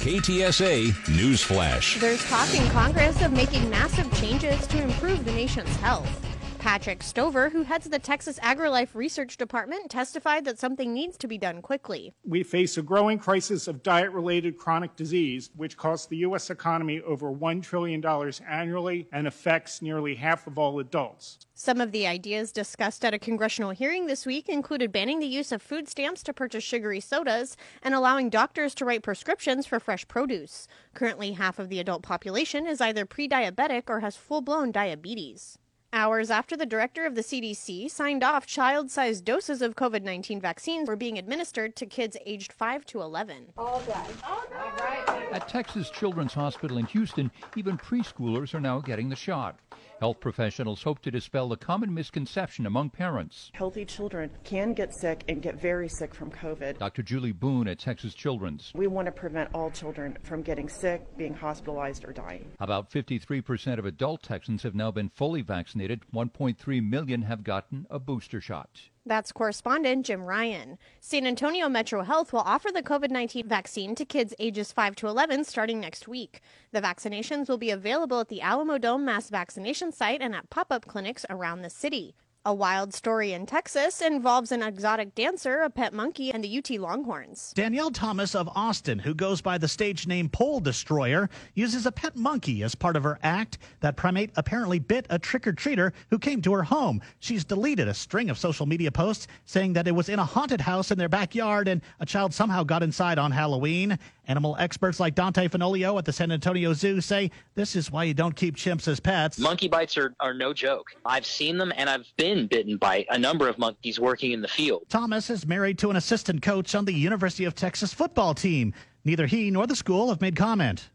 KTSA News Flash. There's talk in Congress of making massive changes to improve the nation's health. Patrick Stover, who heads the Texas AgriLife Research Department, testified that something needs to be done quickly. We face a growing crisis of diet related chronic disease, which costs the U.S. economy over $1 trillion annually and affects nearly half of all adults. Some of the ideas discussed at a congressional hearing this week included banning the use of food stamps to purchase sugary sodas and allowing doctors to write prescriptions for fresh produce. Currently, half of the adult population is either pre diabetic or has full blown diabetes. Hours after the director of the CDC signed off child sized doses of COVID 19 vaccines were being administered to kids aged 5 to 11. All done. All right. At Texas Children's Hospital in Houston, even preschoolers are now getting the shot. Health professionals hope to dispel the common misconception among parents. Healthy children can get sick and get very sick from COVID. Dr. Julie Boom at Texas Children's. We want to prevent all children from getting sick, being hospitalized, or dying. About 53% of adult Texans have now been fully vaccinated. 1.3 million have gotten a booster shot. That's correspondent Jim Ryan. San Antonio Metro Health will offer the COVID 19 vaccine to kids ages 5 to 11 starting next week. The vaccinations will be available at the Alamo Dome Mass Vaccination Site and at pop up clinics around the city. A wild story in Texas involves an exotic dancer, a pet monkey, and the UT Longhorns. Danielle Thomas of Austin, who goes by the stage name Pole Destroyer, uses a pet monkey as part of her act. That primate apparently bit a trick or treater who came to her home. She's deleted a string of social media posts saying that it was in a haunted house in their backyard and a child somehow got inside on Halloween. Animal experts like Dante Fenolio at the San Antonio Zoo say this is why you don't keep chimps as pets. Monkey bites are, are no joke. I've seen them and I've been bitten by a number of monkeys working in the field. Thomas is married to an assistant coach on the University of Texas football team. Neither he nor the school have made comment.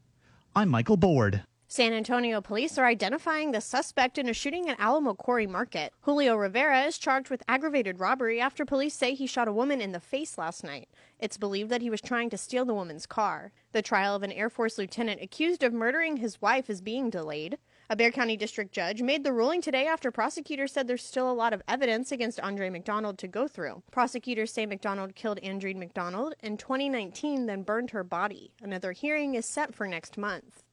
I'm Michael Board. San Antonio police are identifying the suspect in a shooting at Alamo Quarry Market. Julio Rivera is charged with aggravated robbery after police say he shot a woman in the face last night. It's believed that he was trying to steal the woman's car. The trial of an Air Force lieutenant accused of murdering his wife is being delayed. A Bexar County district judge made the ruling today after prosecutors said there's still a lot of evidence against Andre McDonald to go through. Prosecutors say McDonald killed Andreen McDonald in 2019, then burned her body. Another hearing is set for next month.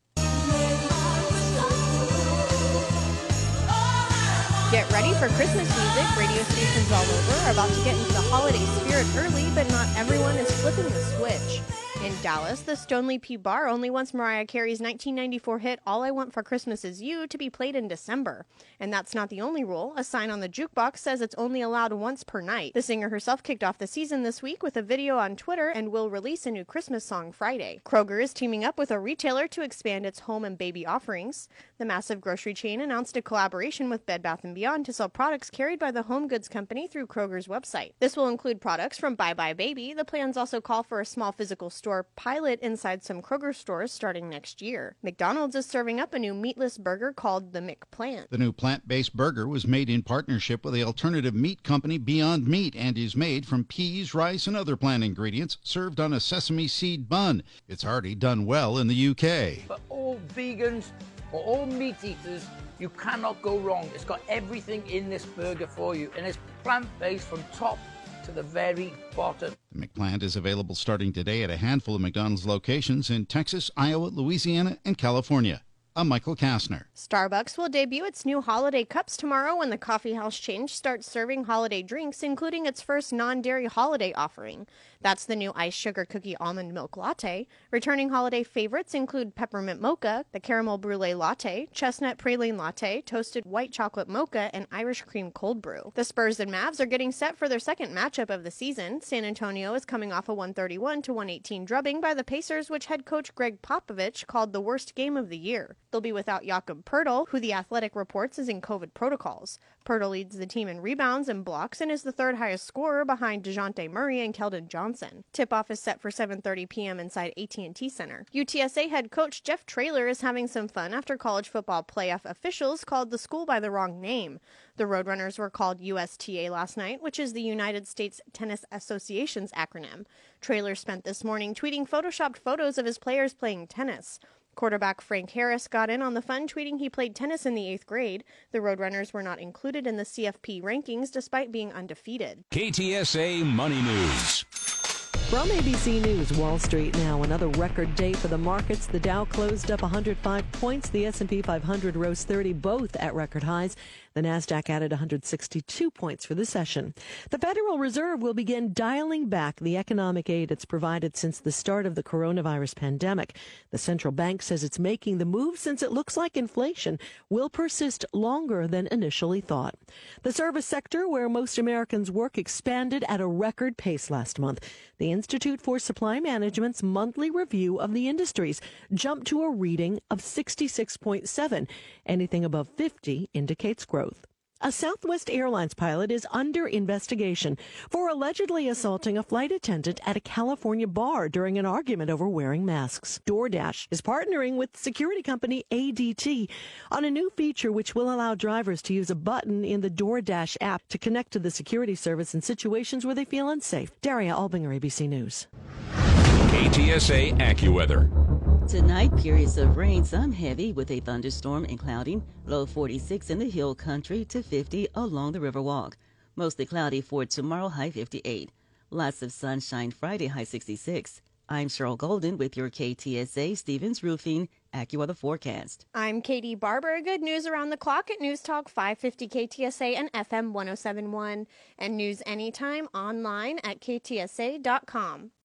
Get ready for Christmas music. Radio stations all over are about to get into the holiday spirit early, but not everyone is flipping the switch. In Dallas, the Stoneleigh P Bar only wants Mariah Carey's 1994 hit All I Want for Christmas Is You to be played in December. And that's not the only rule. A sign on the jukebox says it's only allowed once per night. The singer herself kicked off the season this week with a video on Twitter and will release a new Christmas song Friday. Kroger is teaming up with a retailer to expand its home and baby offerings. The massive grocery chain announced a collaboration with Bed Bath & Beyond to sell products carried by the home goods company through Kroger's website. This will include products from buybuy BABY. The plans also call for a small physical store store pilot inside some Kroger stores starting next year. McDonald's is serving up a new meatless burger called the McPlant. The new plant based burger was made in partnership with the alternative meat company Beyond Meat and is made from peas, rice, and other plant ingredients served on a sesame seed bun. It's already done well in the UK. For all vegans or all meat eaters, you cannot go wrong. It's got everything in this burger for you, and it's plant based from top to the very bottom. The McPlant is available starting today at a handful of McDonald's locations in Texas, Iowa, Louisiana, and California. I'm Michael Kastner. Starbucks will debut its new holiday cups tomorrow when the coffee house chain starts serving holiday drinks, including its first non dairy holiday offering. That's the new iced sugar cookie almond milk latte. Returning holiday favorites include peppermint mocha, the caramel brulee latte, chestnut praline latte, toasted white chocolate mocha, and Irish cream cold brew. The Spurs and Mavs are getting set for their second matchup of the season. San Antonio is coming off a 131 to 118 drubbing by the Pacers, which head coach Gregg Popovich called the worst game of the year. They'll be without Jakob Poeltl, who the Athletic reports is in COVID protocols. Poeltl leads the team in rebounds and blocks and is the third highest scorer behind DeJounte Murray and Keldon Johnson. Tip-off is set for 7:30 p.m. inside AT&T Center. UTSA head coach Jeff Traylor is having some fun after college football playoff officials called the school by the wrong name. The Roadrunners were called USTA last night, which is the United States Tennis Association's acronym. Traylor spent this morning tweeting photoshopped photos of his players playing tennis. Quarterback Frank Harris got in on the fun, tweeting he played tennis in the eighth grade. The Roadrunners were not included in the CFP rankings despite being undefeated. KTSA Money News. From ABC News, Wall Street now another record day for the markets. The Dow closed up 105 points. The S&P 500 rose 30, both at record highs. The Nasdaq added 162 points for the session. The Federal Reserve will begin dialing back the economic aid it's provided since the start of the coronavirus pandemic. The central bank says it's making the move since it looks like inflation will persist longer than initially thought. The service sector, where most Americans work, expanded at a record pace last month. The Institute for Supply Management's monthly review of the industries jumped to a reading of 66.7. Anything above 50 indicates growth. A Southwest Airlines pilot is under investigation for allegedly assaulting a flight attendant at a California bar during an argument over wearing masks. DoorDash is partnering with security company ADT on a new feature which will allow drivers to use a button in the DoorDash app to connect to the security service in situations where they feel unsafe. Daria Albinger, ABC News. KTSA AccuWeather. Tonight, periods of rain, some heavy with a thunderstorm and clouding. Low 46 in the hill country to 50 along the Riverwalk. Mostly cloudy for tomorrow, high 58. Lots of sunshine Friday, high 66. I'm Cheryl Golden with your KTSA Stevens Roofing AccuWeather forecast. I'm Katie Barber. Good news around the clock at News Talk 550 KTSA and FM 1071. And news anytime online at ktsa.com.